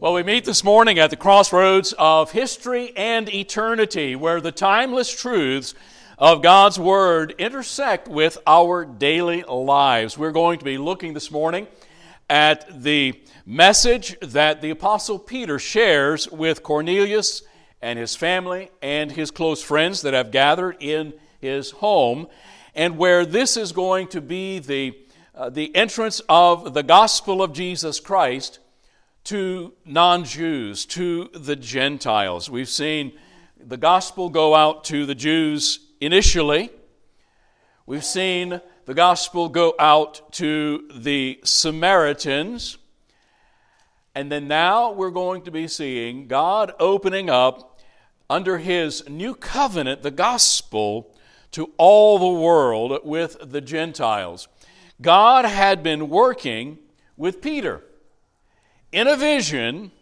Well, we meet this morning at the crossroads of history and eternity, where the timeless truths of God's Word intersect with our daily lives. We're going to be looking this morning at the message that the Apostle Peter shares with Cornelius and his family and his close friends that have gathered in his home, and where this is going to be the, uh, the entrance of the gospel of Jesus Christ to non Jews, to the Gentiles. We've seen the gospel go out to the Jews initially. We've seen the gospel go out to the Samaritans. And then now we're going to be seeing God opening up under his new covenant the gospel to all the world with the Gentiles. God had been working with Peter. In a vision,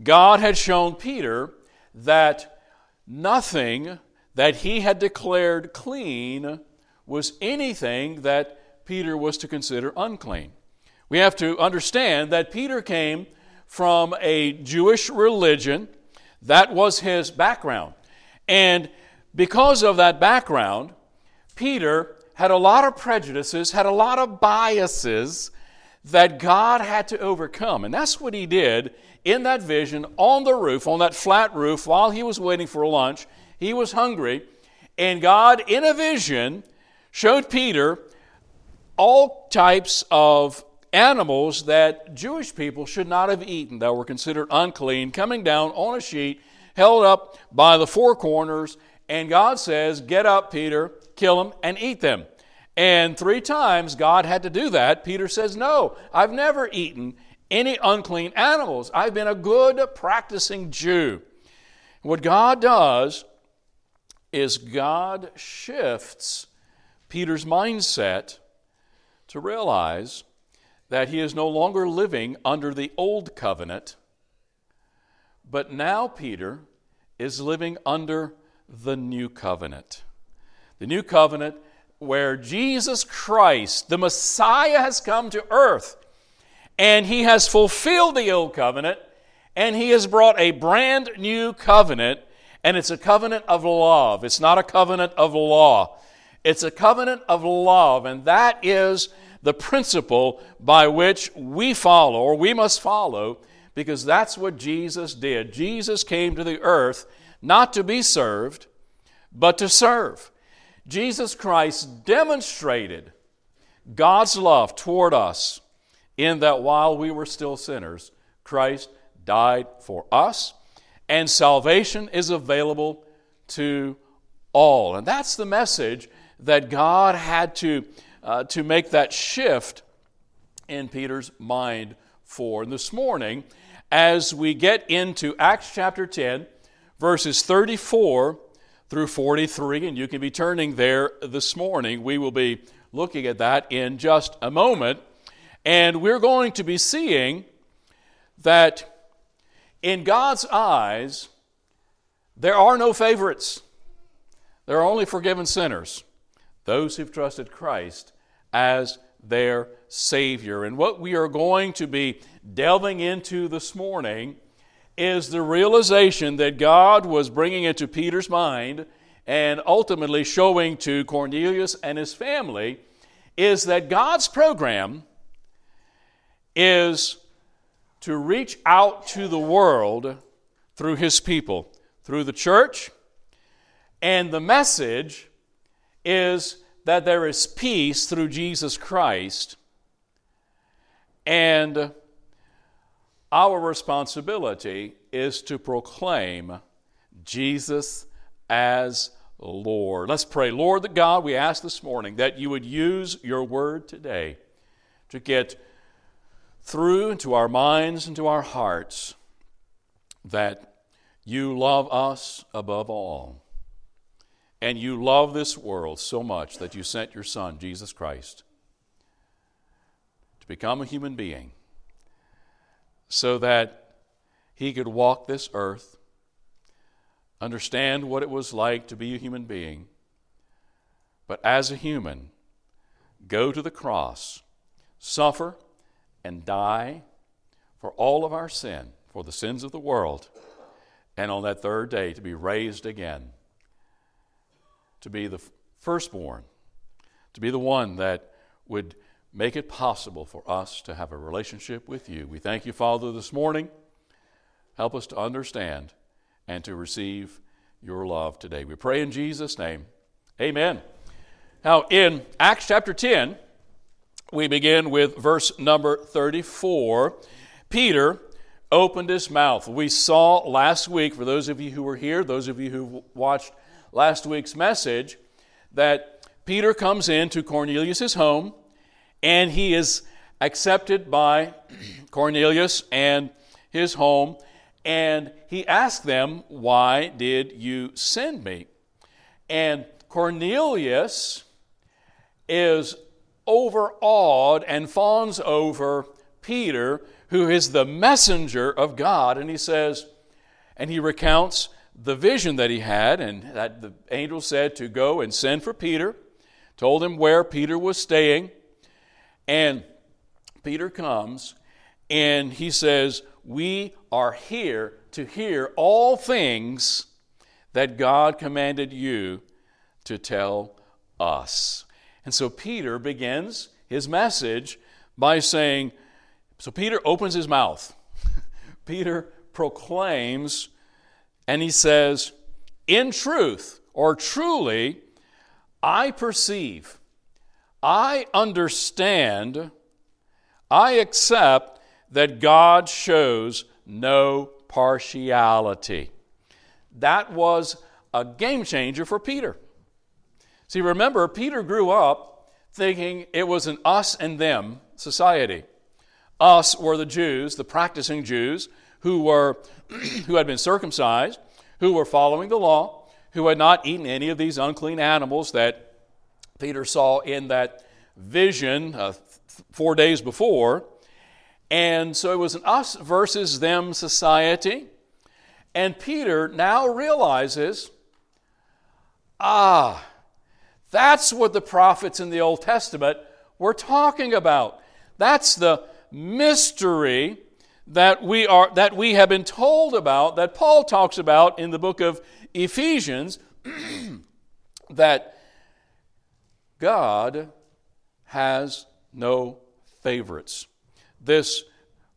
God had shown Peter that nothing that he had declared clean was anything that Peter was to consider unclean. We have to understand that Peter came from a Jewish religion. That was his background. And because of that background, Peter had a lot of prejudices, had a lot of biases that God had to overcome. And that's what he did in that vision on the roof, on that flat roof, while he was waiting for lunch. He was hungry. And God, in a vision, showed Peter all types of animals that Jewish people should not have eaten, that were considered unclean, coming down on a sheet, held up by the four corners. And God says, Get up, Peter, kill them, and eat them. And three times God had to do that. Peter says, No, I've never eaten any unclean animals. I've been a good practicing Jew. What God does is God shifts Peter's mindset to realize that he is no longer living under the old covenant, but now Peter is living under the new covenant. The new covenant where Jesus Christ, the Messiah, has come to earth and he has fulfilled the old covenant and he has brought a brand new covenant, and it's a covenant of love. It's not a covenant of law, it's a covenant of love, and that is the principle by which we follow, or we must follow, because that's what Jesus did. Jesus came to the earth not to be served, but to serve. Jesus Christ demonstrated God's love toward us in that while we were still sinners, Christ died for us, and salvation is available to all. And that's the message that God had to, uh, to make that shift in Peter's mind for. And this morning, as we get into Acts chapter 10, verses 34 through 43, and you can be turning there this morning. We will be looking at that in just a moment. And we're going to be seeing that in God's eyes, there are no favorites. There are only forgiven sinners, those who've trusted Christ as their Savior. And what we are going to be delving into this morning is the realization that God was bringing into Peter's mind and ultimately showing to Cornelius and his family is that God's program is to reach out to the world through his people, through the church, and the message is that there is peace through Jesus Christ. And our responsibility is to proclaim Jesus as Lord. Let's pray. Lord the God, we ask this morning that you would use your word today to get through into our minds and to our hearts that you love us above all. And you love this world so much that you sent your Son, Jesus Christ, to become a human being so that he could walk this earth, understand what it was like to be a human being, but as a human, go to the cross, suffer, and die for all of our sin, for the sins of the world, and on that third day to be raised again, to be the firstborn, to be the one that would make it possible for us to have a relationship with you. We thank you, Father, this morning. Help us to understand and to receive your love today. We pray in Jesus' name. Amen. Now, in Acts chapter 10, we begin with verse number 34. Peter opened his mouth. We saw last week, for those of you who were here, those of you who watched last week's message, that Peter comes into Cornelius' home and he is accepted by Cornelius and his home. And he asked them, Why did you send me? And Cornelius is overawed and fawns over Peter who is the messenger of God. And he says, and he recounts the vision that he had, and that the angel said to go and send for Peter, told him where Peter was staying. And Peter comes and he says, We are here to hear all things that God commanded you to tell us. And so Peter begins his message by saying, so Peter opens his mouth. Peter proclaims and he says, In truth, or truly, I perceive, I understand, I accept that God shows no partiality. That was a game changer for Peter. See, remember, Peter grew up thinking it was an us and them society. Us were the Jews, the practicing Jews, who, were, who had been circumcised, who were following the law, who had not eaten any of these unclean animals that Peter saw in that vision uh, four days before. And so it was an us versus them society. And Peter now realizes ah, that's what the prophets in the Old Testament were talking about. That's the mystery that we are that we have been told about that Paul talks about in the book of Ephesians that God has no favorites. This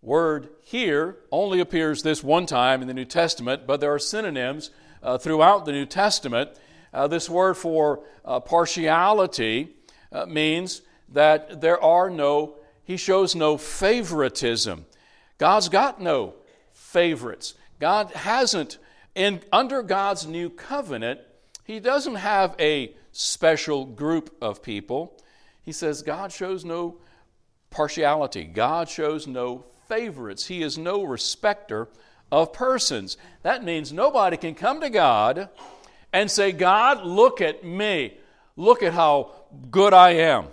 word here only appears this one time in the New Testament, but there are synonyms uh, throughout the New Testament. Uh, this word for uh, partiality uh, means that there are no he shows no favoritism. God's got no favorites. God hasn't, in, under God's new covenant, He doesn't have a special group of people. He says God shows no partiality, God shows no favorites. He is no respecter of persons. That means nobody can come to God and say, God, look at me. Look at how good I am.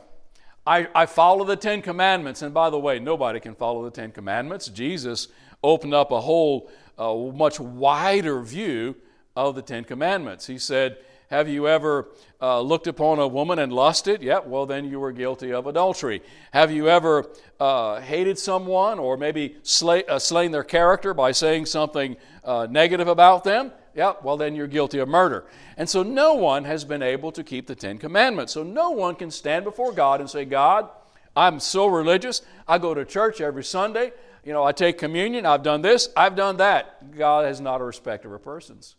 I, I follow the Ten Commandments. And by the way, nobody can follow the Ten Commandments. Jesus opened up a whole, uh, much wider view of the Ten Commandments. He said, Have you ever uh, looked upon a woman and lusted? Yeah, well, then you were guilty of adultery. Have you ever uh, hated someone or maybe slay, uh, slain their character by saying something uh, negative about them? yeah, well, then you're guilty of murder. And so no one has been able to keep the Ten Commandments. So no one can stand before God and say, God, I'm so religious. I go to church every Sunday. You know, I take communion. I've done this. I've done that. God is not a respecter of persons.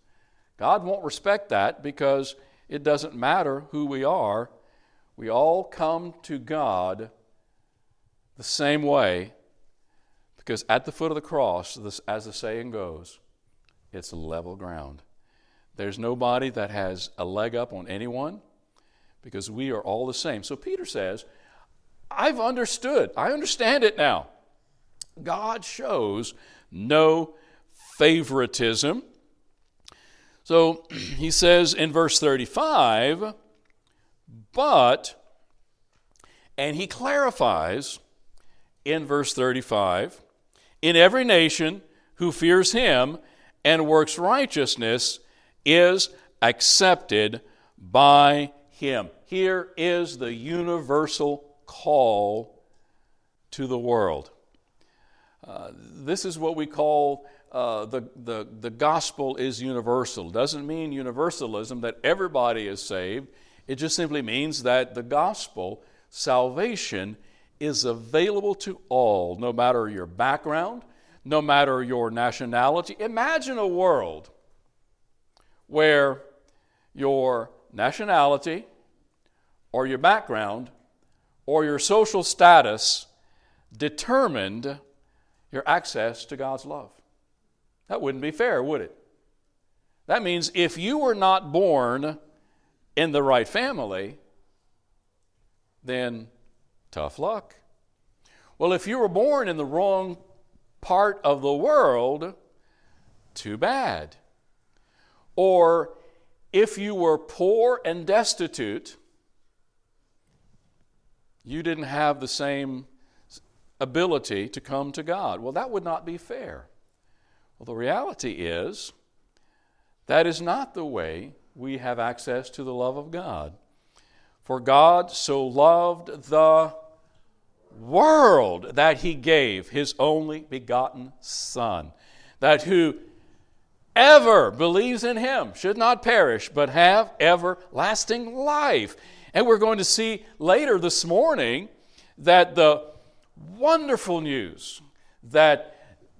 God won't respect that because it doesn't matter who we are. We all come to God the same way because at the foot of the cross, as the saying goes, it's level ground. There's nobody that has a leg up on anyone because we are all the same. So Peter says, I've understood. I understand it now. God shows no favoritism. So he says in verse 35, but, and he clarifies in verse 35, in every nation who fears him and works righteousness is accepted by him. Here is the universal call to the world. Uh, this is what we call uh, the, the, the gospel is universal. Doesn't mean universalism that everybody is saved. It just simply means that the gospel, salvation, is available to all, no matter your background, no matter your nationality. Imagine a world where your nationality or your background or your social status determined your access to God's love. That wouldn't be fair, would it? That means if you were not born in the right family, then tough luck. Well, if you were born in the wrong part of the world, too bad. Or if you were poor and destitute, you didn't have the same ability to come to God. Well, that would not be fair. Well, the reality is that is not the way we have access to the love of God. For God so loved the world that he gave his only begotten Son, that whoever believes in him should not perish, but have everlasting life. And we're going to see later this morning that the wonderful news that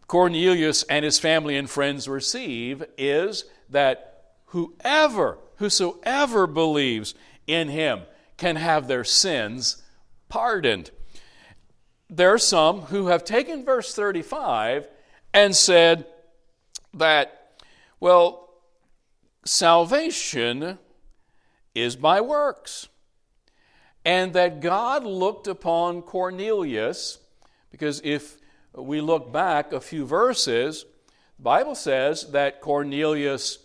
Cornelius and his family and friends receive is that whoever, whosoever believes in him can have their sins pardoned. There are some who have taken verse 35 and said that, well, salvation is by works. And that God looked upon Cornelius, because if we look back a few verses, the Bible says that Cornelius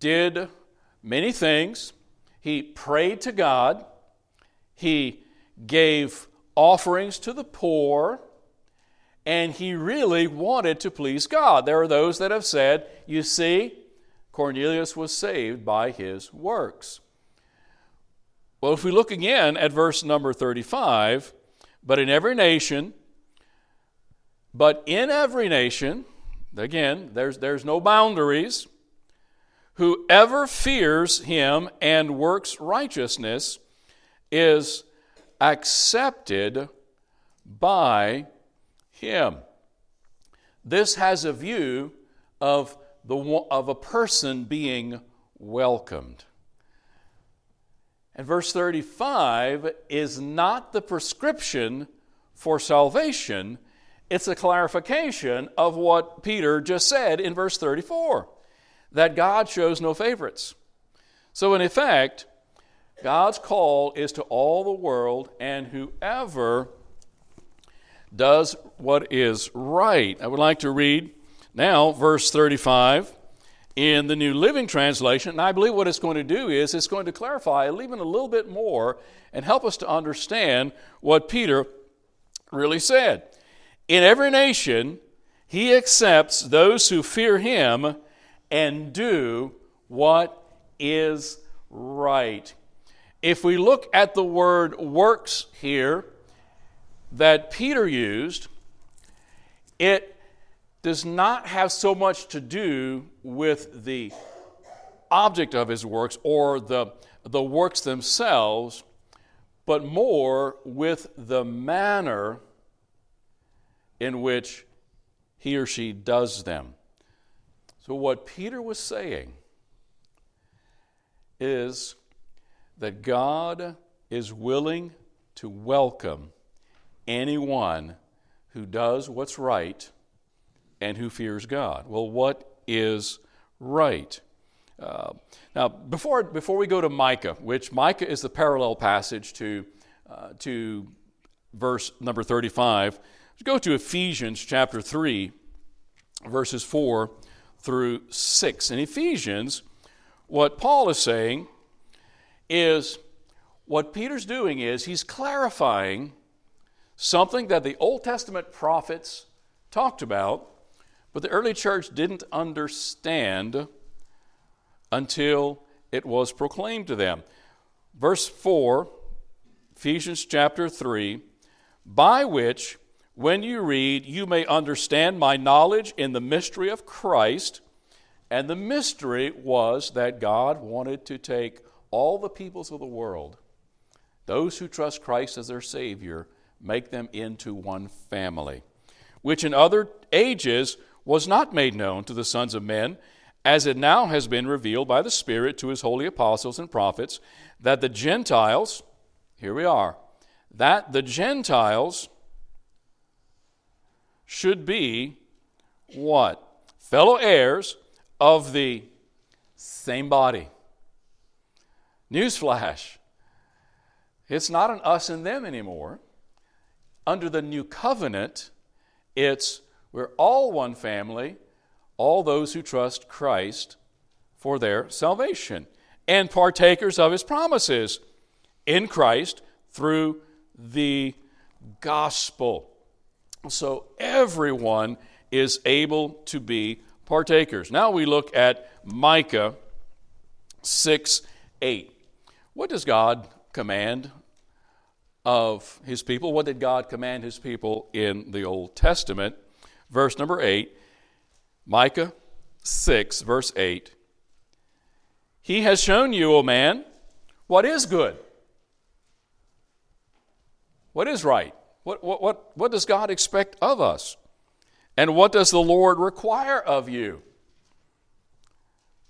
did many things. He prayed to God, he gave offerings to the poor, and he really wanted to please God. There are those that have said, you see, Cornelius was saved by his works. Well, if we look again at verse number 35, but in every nation, but in every nation, again, there's, there's no boundaries, whoever fears him and works righteousness is accepted by him. This has a view of, the, of a person being welcomed. And verse 35 is not the prescription for salvation, it's a clarification of what Peter just said in verse 34 that God shows no favorites. So, in effect, God's call is to all the world, and whoever does what is right. I would like to read now verse 35 in the New Living Translation, and I believe what it's going to do is it's going to clarify even a little bit more and help us to understand what Peter really said. In every nation, he accepts those who fear him and do what is right. If we look at the word works here that Peter used, it does not have so much to do with the object of his works or the, the works themselves, but more with the manner in which he or she does them. So, what Peter was saying is that God is willing to welcome anyone who does what's right and who fears God. Well, what is right? Uh, now, before, before we go to Micah, which Micah is the parallel passage to, uh, to verse number 35, Let's go to Ephesians chapter 3, verses 4 through 6. In Ephesians, what Paul is saying is what Peter's doing is he's clarifying something that the Old Testament prophets talked about, but the early church didn't understand until it was proclaimed to them. Verse 4, Ephesians chapter 3, by which when you read, You may understand my knowledge in the mystery of Christ. And the mystery was that God wanted to take all the peoples of the world, those who trust Christ as their Savior, make them into one family, which in other ages was not made known to the sons of men, as it now has been revealed by the Spirit to his holy apostles and prophets, that the Gentiles, here we are, that the Gentiles should be what? Fellow heirs of the same body. Newsflash. It's not an us and them anymore. Under the new covenant, it's we're all one family, all those who trust Christ for their salvation, and partakers of his promises in Christ through the gospel. So everyone is able to be partakers. Now we look at Micah 6 8. What does God command of his people? What did God command his people in the Old Testament? Verse number 8, Micah 6, verse 8. He has shown you, O man, what is good, what is right, what, what, what, what does God expect of us? And what does the Lord require of you?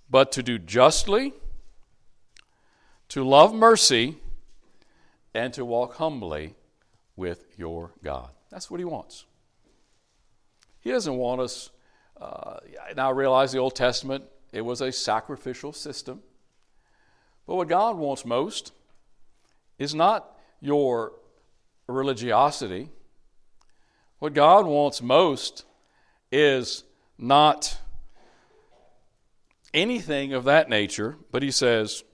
But to do justly, to love mercy, and to walk humbly with your God. That's what He wants. He doesn't want us. Uh, now, I realize the Old Testament, it was a sacrificial system. But what God wants most is not your religiosity. What God wants most is not anything of that nature, but He says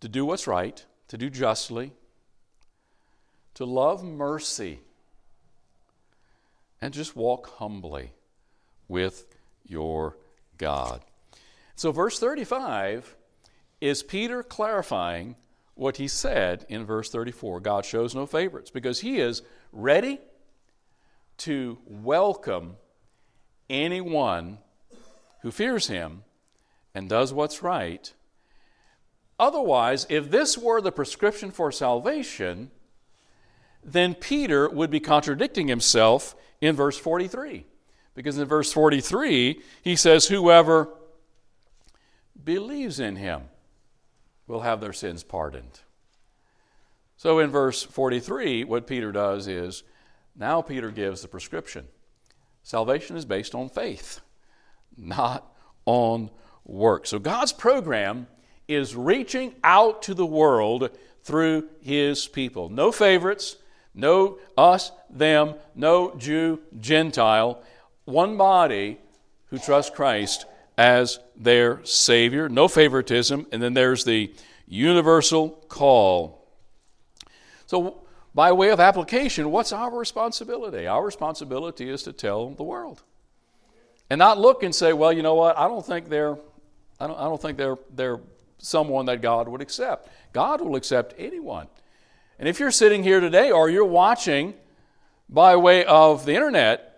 to do what's right, to do justly, to love mercy, and just walk humbly with your God. So, verse 35 is Peter clarifying what he said in verse 34 God shows no favorites because he is ready to welcome anyone who fears him and does what's right. Otherwise, if this were the prescription for salvation, then Peter would be contradicting himself in verse 43. Because in verse 43, he says, Whoever believes in him will have their sins pardoned. So in verse 43, what Peter does is now Peter gives the prescription. Salvation is based on faith, not on work. So God's program is reaching out to the world through his people. No favorites, no us, them, no Jew, Gentile, one body who trust Christ as their Savior, no favoritism, and then there's the universal call. So, by way of application, what's our responsibility? Our responsibility is to tell the world. And not look and say, well, you know what, I don't think they're I don't, I don't think they're they're someone that God would accept. God will accept anyone. And if you're sitting here today or you're watching by way of the internet,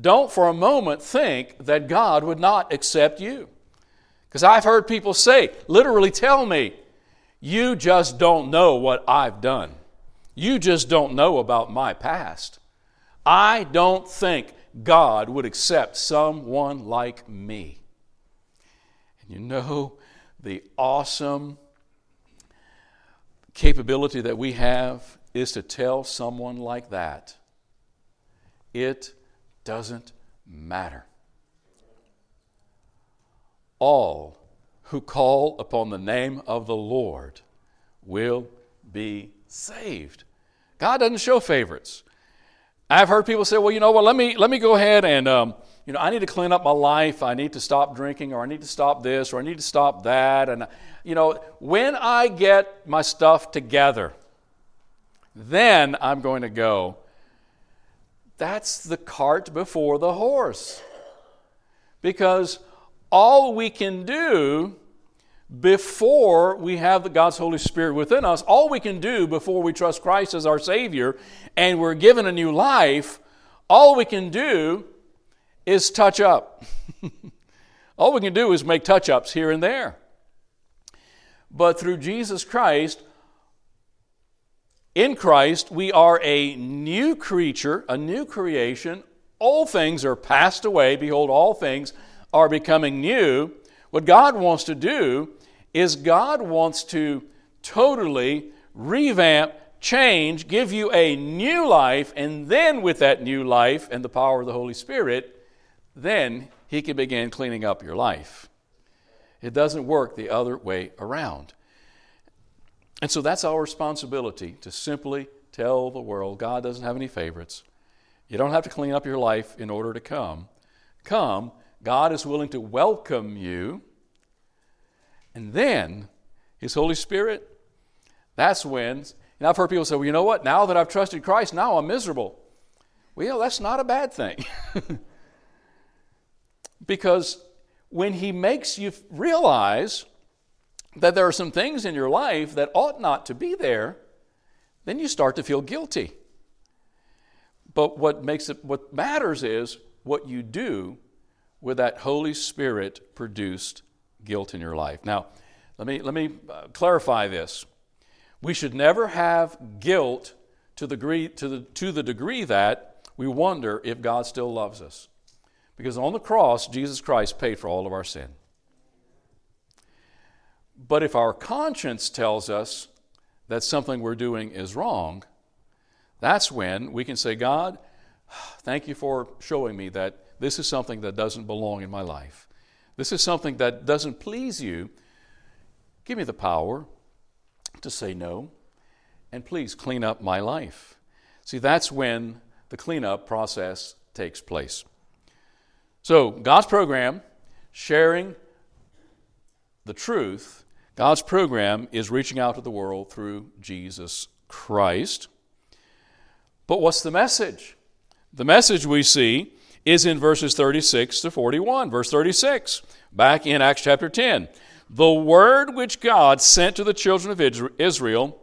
don't for a moment think that God would not accept you. Because I've heard people say, literally tell me, you just don't know what I've done. You just don't know about my past. I don't think God would accept someone like me. And you know the awesome capability that we have is to tell someone like that, it doesn't matter. All who call upon the name of the Lord will be saved. God doesn't show favorites. I've heard people say, well, you know what, let me, let me go ahead and, um, you know, I need to clean up my life. I need to stop drinking, or I need to stop this, or I need to stop that. And, you know, when I get my stuff together, then I'm going to go that's the cart before the horse. Because all we can do before we have God's Holy Spirit within us, all we can do before we trust Christ as our Savior and we're given a new life, all we can do is touch up. all we can do is make touch ups here and there. But through Jesus Christ, in Christ, we are a new creature, a new creation. All things are passed away. Behold, all things are becoming new. What God wants to do is God wants to totally revamp, change, give you a new life, and then with that new life and the power of the Holy Spirit, then He can begin cleaning up your life. It doesn't work the other way around. And so that's our responsibility to simply tell the world God doesn't have any favorites. You don't have to clean up your life in order to come. Come, God is willing to welcome you. And then His Holy Spirit, that's when, and I've heard people say, well, you know what? Now that I've trusted Christ, now I'm miserable. Well, that's not a bad thing. because when He makes you realize that there are some things in your life that ought not to be there, then you start to feel guilty. But what makes it what matters is what you do with that Holy Spirit produced guilt in your life. Now, let me let me uh, clarify this. We should never have guilt to the degree to the to the degree that we wonder if God still loves us. Because on the cross Jesus Christ paid for all of our sin. But if our conscience tells us that something we're doing is wrong, that's when we can say, God, thank you for showing me that this is something that doesn't belong in my life. This is something that doesn't please you. Give me the power to say no, and please clean up my life. See, that's when the cleanup process takes place. So, God's program, sharing the truth God's program is reaching out to the world through Jesus Christ. But what's the message? The message we see is in verses 36 to 41. Verse 36, back in Acts chapter 10. The word which God sent to the children of Israel,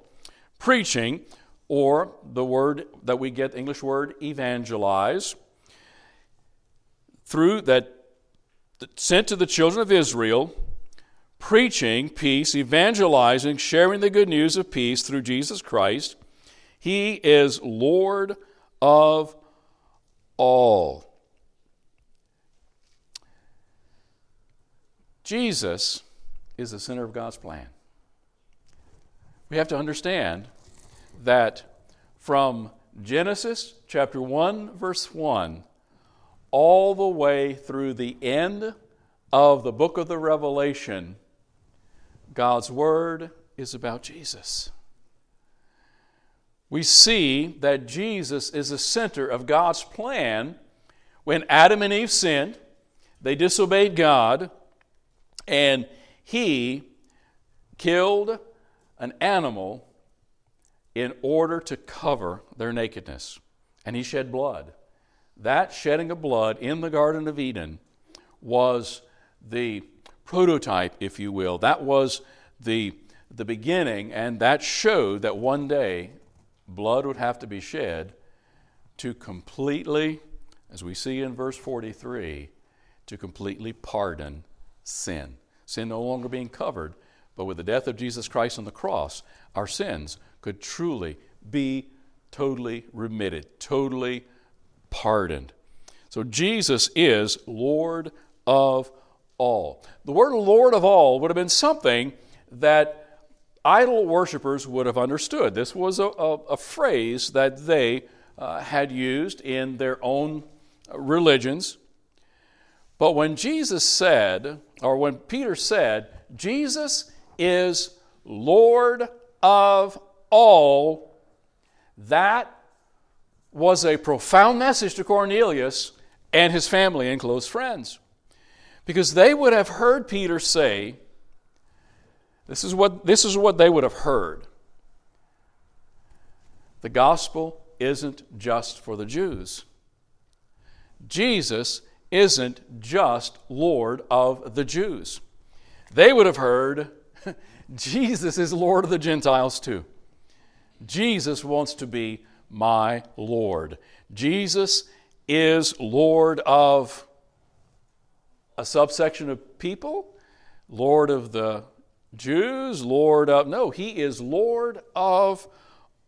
preaching, or the word that we get, English word evangelize, through that sent to the children of Israel, preaching peace, evangelizing, sharing the good news of peace through Jesus Christ. He is Lord of all. Jesus is the center of God's plan. We have to understand that from Genesis chapter 1, verse 1, all the way through the end of the book of the Revelation, God's Word is about Jesus. We see that Jesus is the center of God's plan when Adam and Eve sinned, they disobeyed God, and He killed an animal in order to cover their nakedness. And He shed blood. That shedding of blood in the Garden of Eden was the prototype, if you will. That was the, the beginning, and that showed that one day blood would have to be shed to completely, as we see in verse 43, to completely pardon sin. Sin no longer being covered, but with the death of Jesus Christ on the cross, our sins could truly be totally remitted, totally pardoned. So Jesus is Lord of all. The word Lord of all would have been something that idol worshippers would have understood. This was a, a, a phrase that they uh, had used in their own religions. But when Jesus said, or when Peter said, Jesus is Lord of all, that was a profound message to Cornelius and his family and close friends. Because they would have heard Peter say, this is what, this is what they would have heard. The gospel isn't just for the Jews. Jesus isn't just Lord of the Jews. They would have heard Jesus is Lord of the Gentiles too. Jesus wants to be my Lord. Jesus is Lord of a subsection of people, Lord of the Jews, Lord of. No, he is Lord of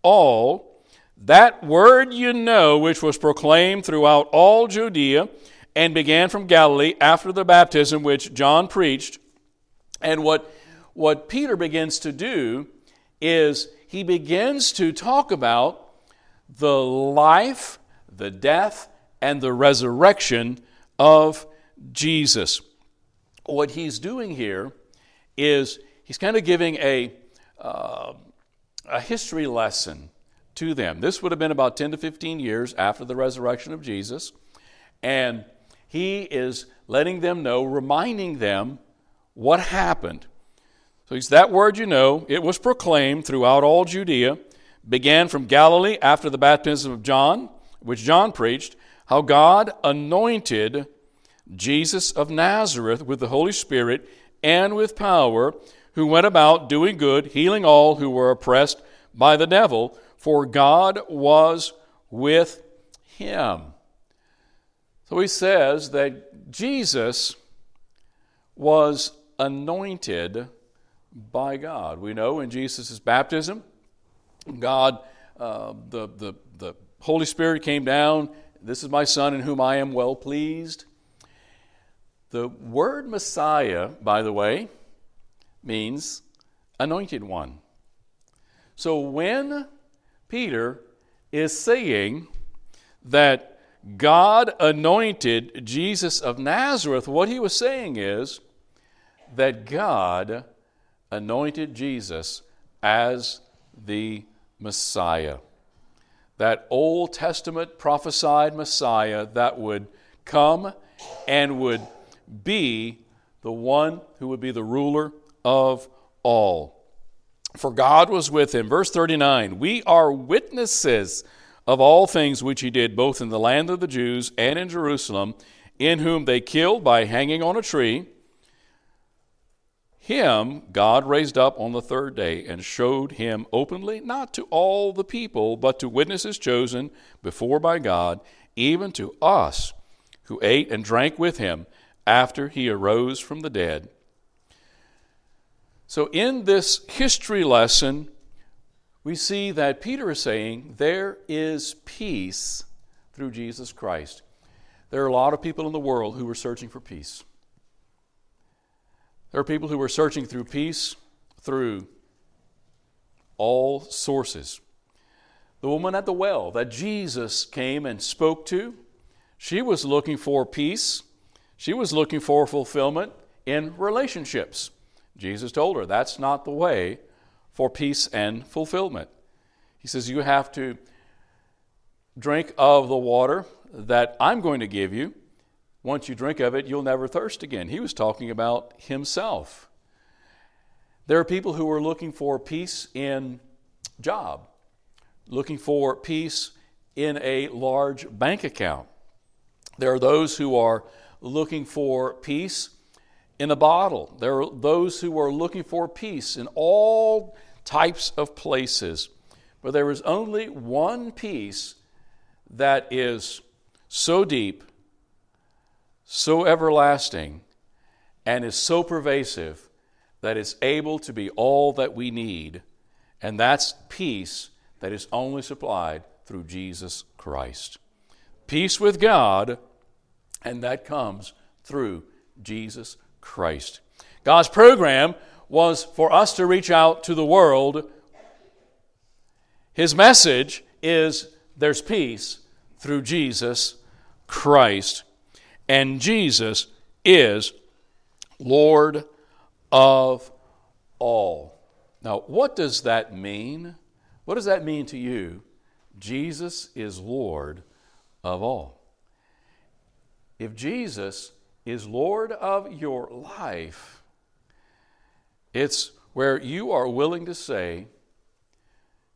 all. That word you know, which was proclaimed throughout all Judea and began from Galilee after the baptism which John preached. And what, what Peter begins to do is he begins to talk about the life, the death, and the resurrection of Jesus. What he's doing here is he's kind of giving a, uh, a history lesson to them. This would have been about 10 to 15 years after the resurrection of Jesus. And he is letting them know, reminding them what happened. So he's that word you know. It was proclaimed throughout all Judea, began from Galilee after the baptism of John, which John preached, how God anointed Jesus of Nazareth with the Holy Spirit and with power, who went about doing good, healing all who were oppressed by the devil, for God was with him. So he says that Jesus was anointed by God. We know in Jesus' baptism, God, uh, the, the, the Holy Spirit came down. This is my Son in whom I am well pleased. The word Messiah, by the way, means anointed one. So when Peter is saying that God anointed Jesus of Nazareth, what he was saying is that God anointed Jesus as the Messiah. That Old Testament prophesied Messiah that would come and would be the one who would be the ruler of all. For God was with him. Verse 39 We are witnesses of all things which he did, both in the land of the Jews and in Jerusalem, in whom they killed by hanging on a tree. Him God raised up on the third day and showed him openly, not to all the people, but to witnesses chosen before by God, even to us who ate and drank with him after he arose from the dead. So, in this history lesson, we see that Peter is saying there is peace through Jesus Christ. There are a lot of people in the world who are searching for peace. There are people who are searching through peace through all sources. The woman at the well that Jesus came and spoke to, she was looking for peace she was looking for fulfillment in relationships. Jesus told her that's not the way for peace and fulfillment. He says, You have to drink of the water that I'm going to give you. Once you drink of it, you'll never thirst again. He was talking about himself. There are people who are looking for peace in job, looking for peace in a large bank account. There are those who are looking for peace in a bottle. There are those who are looking for peace in all types of places. But there is only one peace that is so deep, so everlasting, and is so pervasive that it's able to be all that we need. And that's peace that is only supplied through Jesus Christ. Peace with God and that comes through Jesus Christ. God's program was for us to reach out to the world. His message is there's peace through Jesus Christ, and Jesus is Lord of all. Now, what does that mean? What does that mean to you? Jesus is Lord of all. If Jesus is Lord of your life, it's where you are willing to say,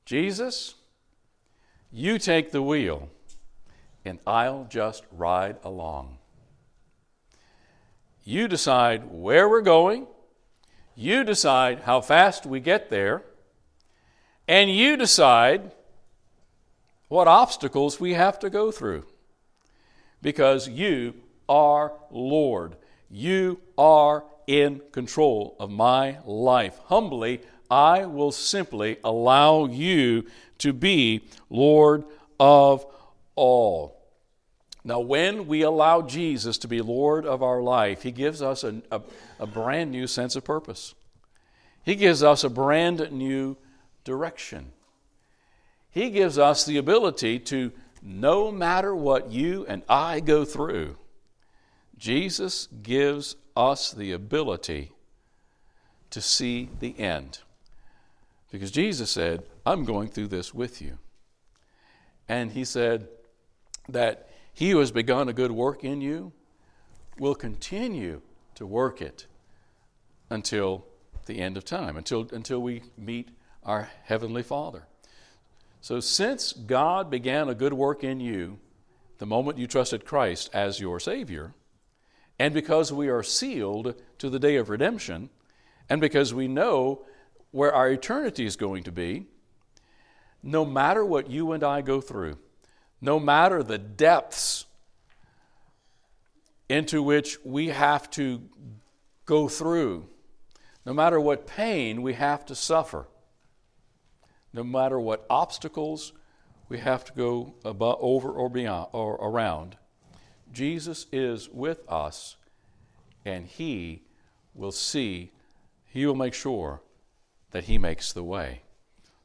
Jesus, you take the wheel, and I'll just ride along. You decide where we're going, you decide how fast we get there, and you decide what obstacles we have to go through. Because you are Lord. You are in control of my life. Humbly, I will simply allow you to be Lord of all. Now, when we allow Jesus to be Lord of our life, He gives us a, a, a, brand new sense of purpose. He gives us a brand new direction. He gives us the ability to, no matter what you and I go through, Jesus gives us the ability to see the end. Because Jesus said, I'm going through this with you. And He said that He who has begun a good work in you will continue to work it until the end of time, until, until we meet our Heavenly Father. So, since God began a good work in you the moment you trusted Christ as your Savior, and because we are sealed to the day of redemption, and because we know where our eternity is going to be, no matter what you and I go through, no matter the depths into which we have to go through, no matter what pain we have to suffer, no matter what obstacles we have to go above, over or beyond or around, Jesus is with us and he will see, he will make sure that he makes the way.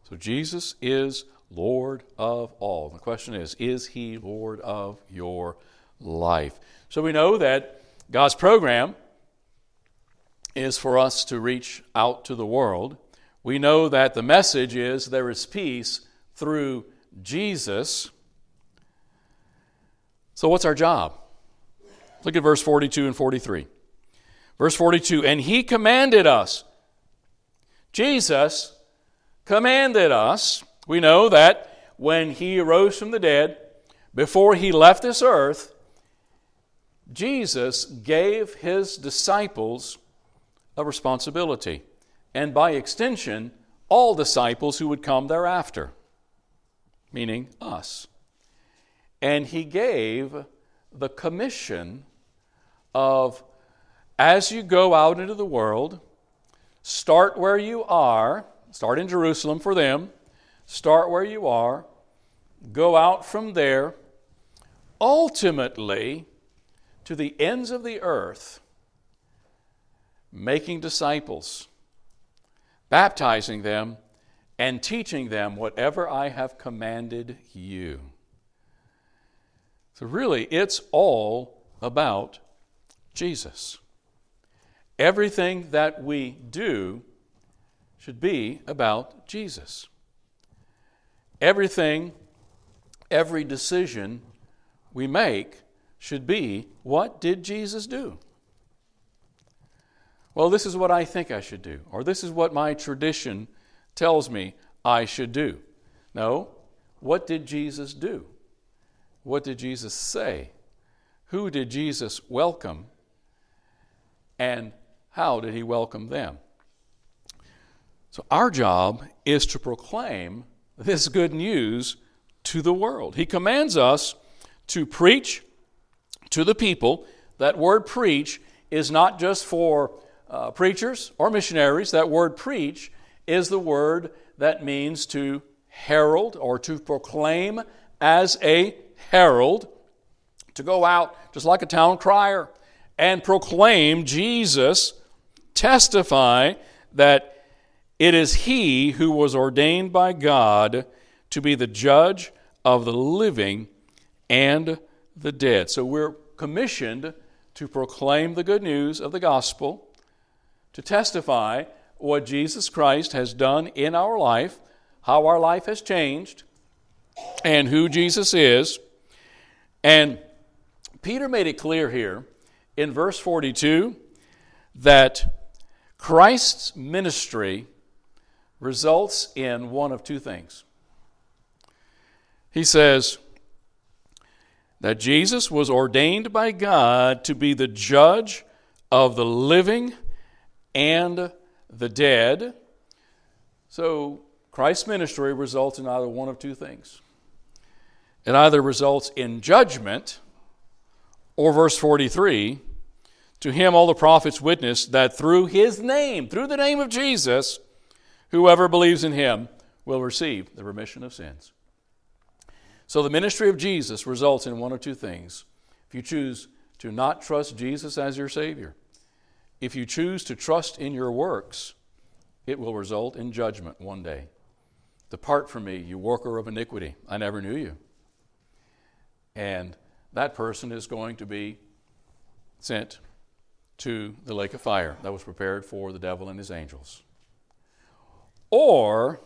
So Jesus is Lord of all. The question is, is he Lord of your life? So we know that God's program is for us to reach out to the world. We know that the message is there is peace through Jesus. So, what's our job? Look at verse 42 and 43. Verse 42 And he commanded us. Jesus commanded us. We know that when he arose from the dead, before he left this earth, Jesus gave his disciples a responsibility, and by extension, all disciples who would come thereafter, meaning us. And he gave the commission of as you go out into the world, start where you are, start in Jerusalem for them, start where you are, go out from there, ultimately to the ends of the earth, making disciples, baptizing them, and teaching them whatever I have commanded you. So, really, it's all about Jesus. Everything that we do should be about Jesus. Everything, every decision we make should be what did Jesus do? Well, this is what I think I should do, or this is what my tradition tells me I should do. No, what did Jesus do? What did Jesus say? Who did Jesus welcome? And how did he welcome them? So, our job is to proclaim this good news to the world. He commands us to preach to the people. That word preach is not just for uh, preachers or missionaries. That word preach is the word that means to herald or to proclaim as a herald, to go out just like a town crier and proclaim Jesus testify that it is he who was ordained by God to be the judge of the living and the dead. So we're commissioned to proclaim the good news of the gospel, to testify what Jesus Christ has done in our life, how our life has changed, and who Jesus is. And Peter made it clear here in verse 42 that Christ's ministry results in one of two things. He says that Jesus was ordained by God to be the judge of the living and the dead. So, Christ's ministry results in either one of two things. It either results in judgment Or verse 43 To him all the prophets witness that through his name, through the name of Jesus, whoever believes in him will receive the remission of sins. So the ministry of Jesus results in one of two things. If you choose to not trust Jesus as your Savior, if you choose to trust in your works, it will result in judgment one day. Depart from me, you worker of iniquity. I never knew you. And that person is going to be sent to the lake of fire that was prepared for the devil and his angels. Or,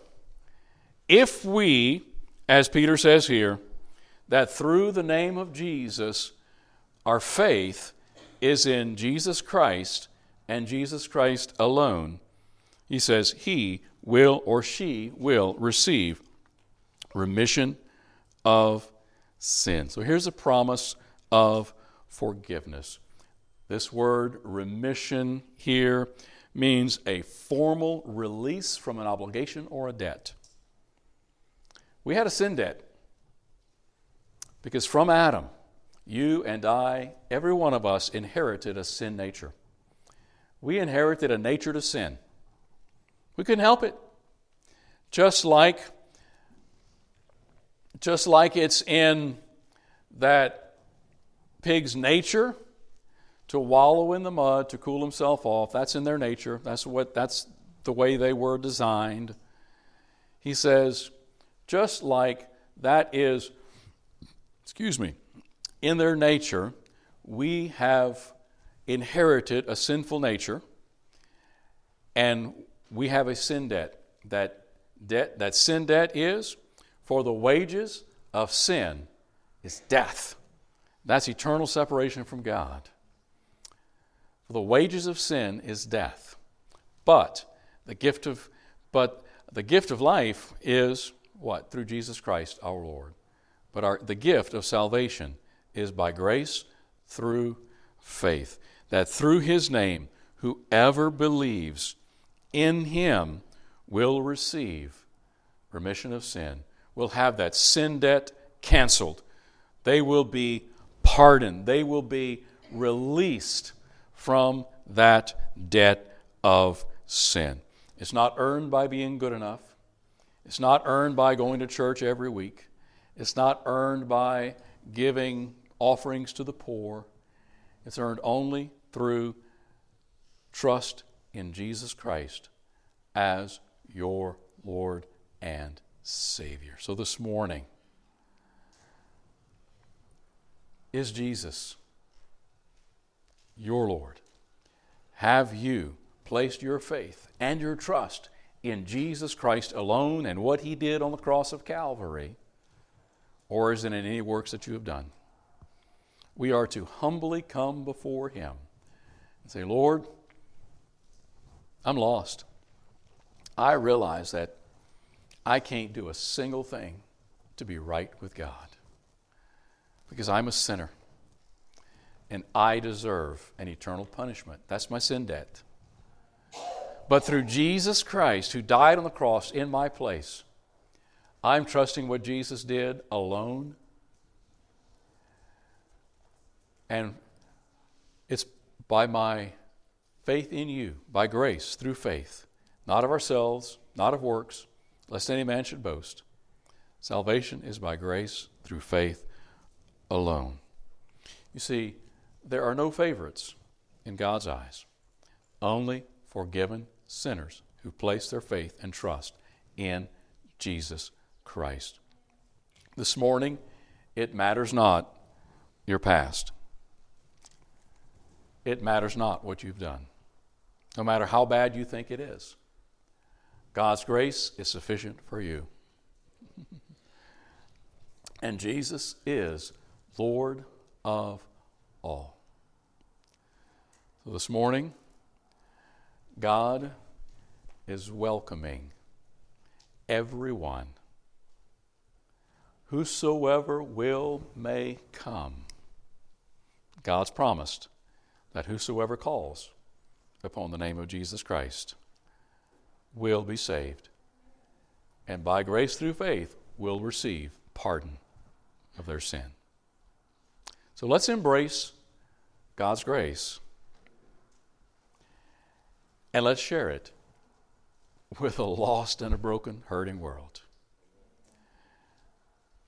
if we, as Peter says here, that through the name of Jesus, our faith is in Jesus Christ and Jesus Christ alone, he says, he will or she will receive remission of sin. So here's a promise of forgiveness. This word remission here means a formal release from an obligation or a debt. We had a sin debt because from Adam, you and I, every one of us, inherited a sin nature. We inherited a nature to sin. We couldn't help it. Just like just like it's in that pig's nature to wallow in the mud to cool himself off. That's in their nature. That's what that's the way they were designed. He says, just like that is excuse me, in their nature, we have inherited a sinful nature and we have a sin debt. That debt that sin debt is for the wages of sin is death. That's eternal separation from God. For the wages of sin is death. But the gift of but the gift of life is what? Through Jesus Christ our Lord. But our, the gift of salvation is by grace through faith. That through his name, whoever believes in him will receive remission of sin will have that sin debt canceled. They will be pardoned. They will be released from that debt of sin. It's not earned by being good enough. It's not earned by going to church every week. It's not earned by giving offerings to the poor. It's earned only through trust in Jesus Christ as your Lord and Savior. So this morning, is Jesus your Lord? Have you placed your faith and your trust in Jesus Christ alone and what He did on the cross of Calvary? Or is it in any works that you have done? We are to humbly come before Him and say, Lord, I'm lost. I realize that I can't do a single thing to be right with God because I'm a sinner and I deserve an eternal punishment. That's my sin debt. But through Jesus Christ, who died on the cross in my place, I'm trusting what Jesus did alone. And by my faith in you, by grace, through faith, not of ourselves, not of works lest any man should boast. Salvation is by grace through faith alone. You see, there are no favorites in God's eyes, only forgiven sinners who place their faith and trust in Jesus Christ. This morning, it matters not your past. It matters not what you've done, no matter how bad you think it is. God's grace is sufficient for you. and Jesus is Lord of all. So this morning, God is welcoming everyone. Whosoever will may come. God's promised that whosoever calls upon the name of Jesus Christ will be saved, and by grace through faith will receive pardon of their sin. So let's embrace God's grace. And let's share it with a lost and a broken, hurting world.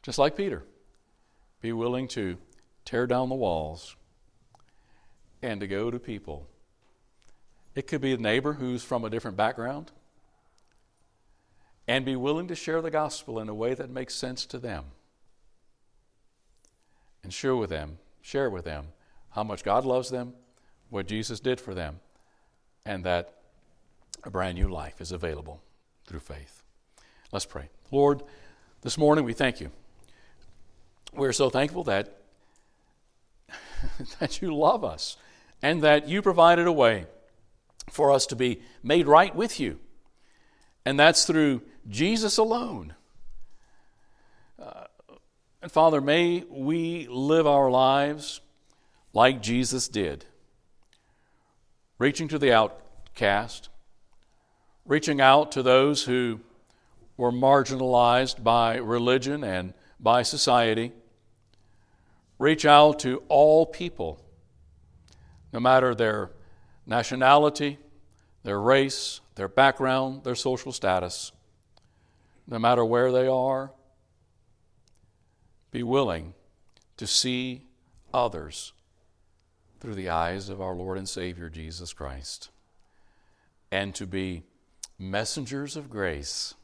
Just like Peter, be willing to tear down the walls and to go to people. It could be a neighbor who's from a different background and be willing to share the gospel in a way that makes sense to them. And share with them, share with them how much God loves them, what Jesus did for them, and that a brand new life is available through faith. Let's pray. Lord, this morning we thank you. We're so thankful that, that you love us and that you provided a way for us to be made right with you. And that's through Jesus alone. Uh, and Father, may we live our lives like Jesus did, reaching to the outcast, reaching out to those who were marginalized by religion and by society. Reach out to all people, no matter their nationality, their race, their background, their social status, no matter where they are. Be willing to see others through the eyes of our Lord and Savior Jesus Christ and to be messengers of grace,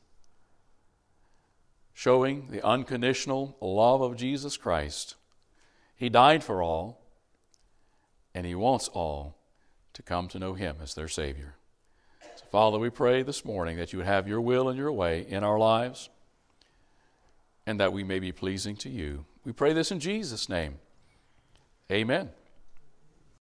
showing the unconditional love of Jesus Christ. He died for all, and He wants all to come to know Him as their Savior. So, Father, we pray this morning that you would have your will and your way in our lives, and that we may be pleasing to you. We pray this in Jesus' name. Amen.